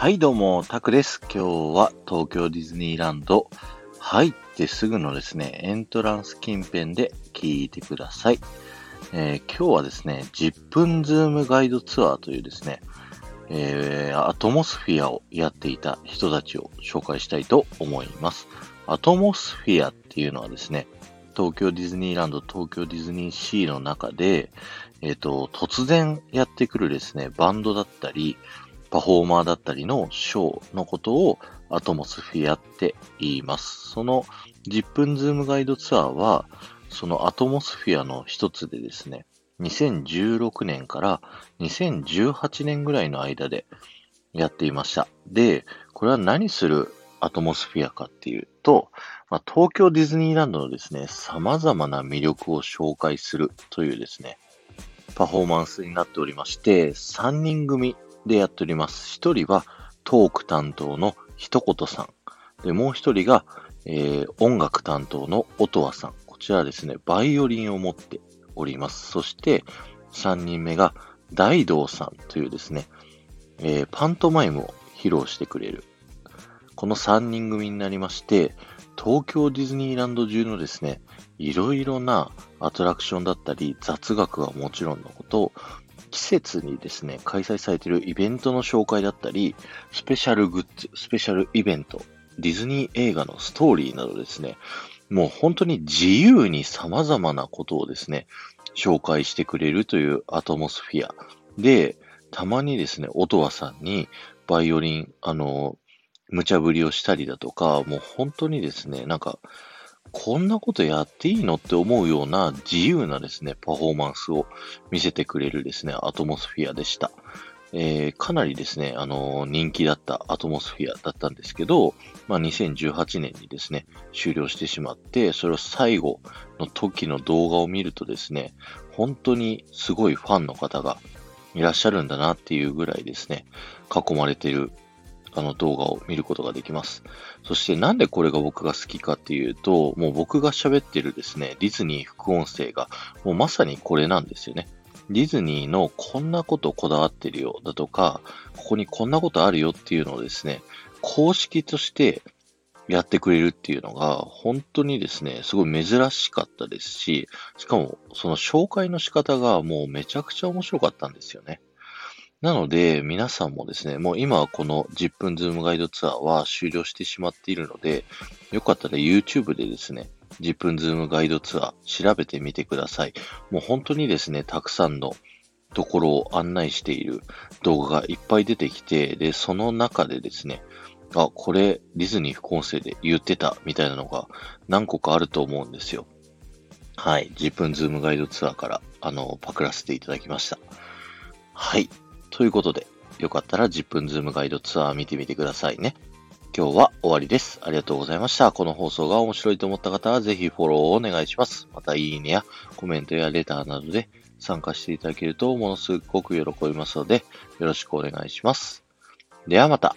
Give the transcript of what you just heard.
はい、どうも、タクです。今日は東京ディズニーランド入ってすぐのですね、エントランス近辺で聞いてください。えー今日はですね、10分ズームガイドツアーというですね、えーアトモスフィアをやっていた人たちを紹介したいと思います。アトモスフィアっていうのはですね、東京ディズニーランド、東京ディズニーシーの中で、えっ、と、突然やってくるですね、バンドだったり、パフォーマーだったりのショーのことをアトモスフィアって言います。その10分ズームガイドツアーは、そのアトモスフィアの一つでですね、2016年から2018年ぐらいの間でやっていました。で、これは何するアトモスフィアかっていうと、まあ、東京ディズニーランドのですね、様々な魅力を紹介するというですね、パフォーマンスになっておりまして、3人組でやっております。1人はトーク担当の一言さん。で、もう1人が、えー音楽担当の音羽さん。こちらですね、バイオリンを持っております。そして、3人目が大道さんというですね、えーパントマイムを披露してくれる。この3人組になりまして、東京ディズニーランド中のですね、いろいろなアトラクションだったり、雑学はもちろんのこと、季節にですね、開催されているイベントの紹介だったり、スペシャルグッズ、スペシャルイベント、ディズニー映画のストーリーなどですね、もう本当に自由に様々なことをですね、紹介してくれるというアトモスフィア。で、たまにですね、音羽さんにバイオリン、あの、無茶ぶりをしたりだとか、もう本当にですね、なんか、こんなことやっていいのって思うような自由なですね、パフォーマンスを見せてくれるですね、アトモスフィアでした。えーかなりですね、あの人気だったアトモスフィアだったんですけど、まあ、2018年にですね、終了してしまって、それを最後の時の動画を見るとですね、本当にすごいファンの方がいらっしゃるんだなっていうぐらいですね、囲まれてるあの動画を見ることができます。そしてなんでこれが僕が好きかっていうと、もう僕が喋ってるですね、ディズニー副音声が、もうまさにこれなんですよね。ディズニーのこんなことこだわってるよだとか、ここにこんなことあるよっていうのをですね、公式としてやってくれるっていうのが、本当にですね、すごい珍しかったですし、しかもその紹介の仕方がもうめちゃくちゃ面白かったんですよね。なので、皆さんもですね、もう今この10分ズームガイドツアーは終了してしまっているので、よかったら YouTube でですね、10分ズームガイドツアー調べてみてください。もう本当にですね、たくさんのところを案内している動画がいっぱい出てきて、で、その中でですね、あ、これディズニー副音声で言ってたみたいなのが何個かあると思うんですよ。はい。10分ズームガイドツアーから、あの、パクらせていただきました。はい。ということで、よかったら10分ズームガイドツアー見てみてくださいね。今日は終わりです。ありがとうございました。この放送が面白いと思った方はぜひフォローをお願いします。またいいねやコメントやレターなどで参加していただけるとものすごく喜びますのでよろしくお願いします。ではまた。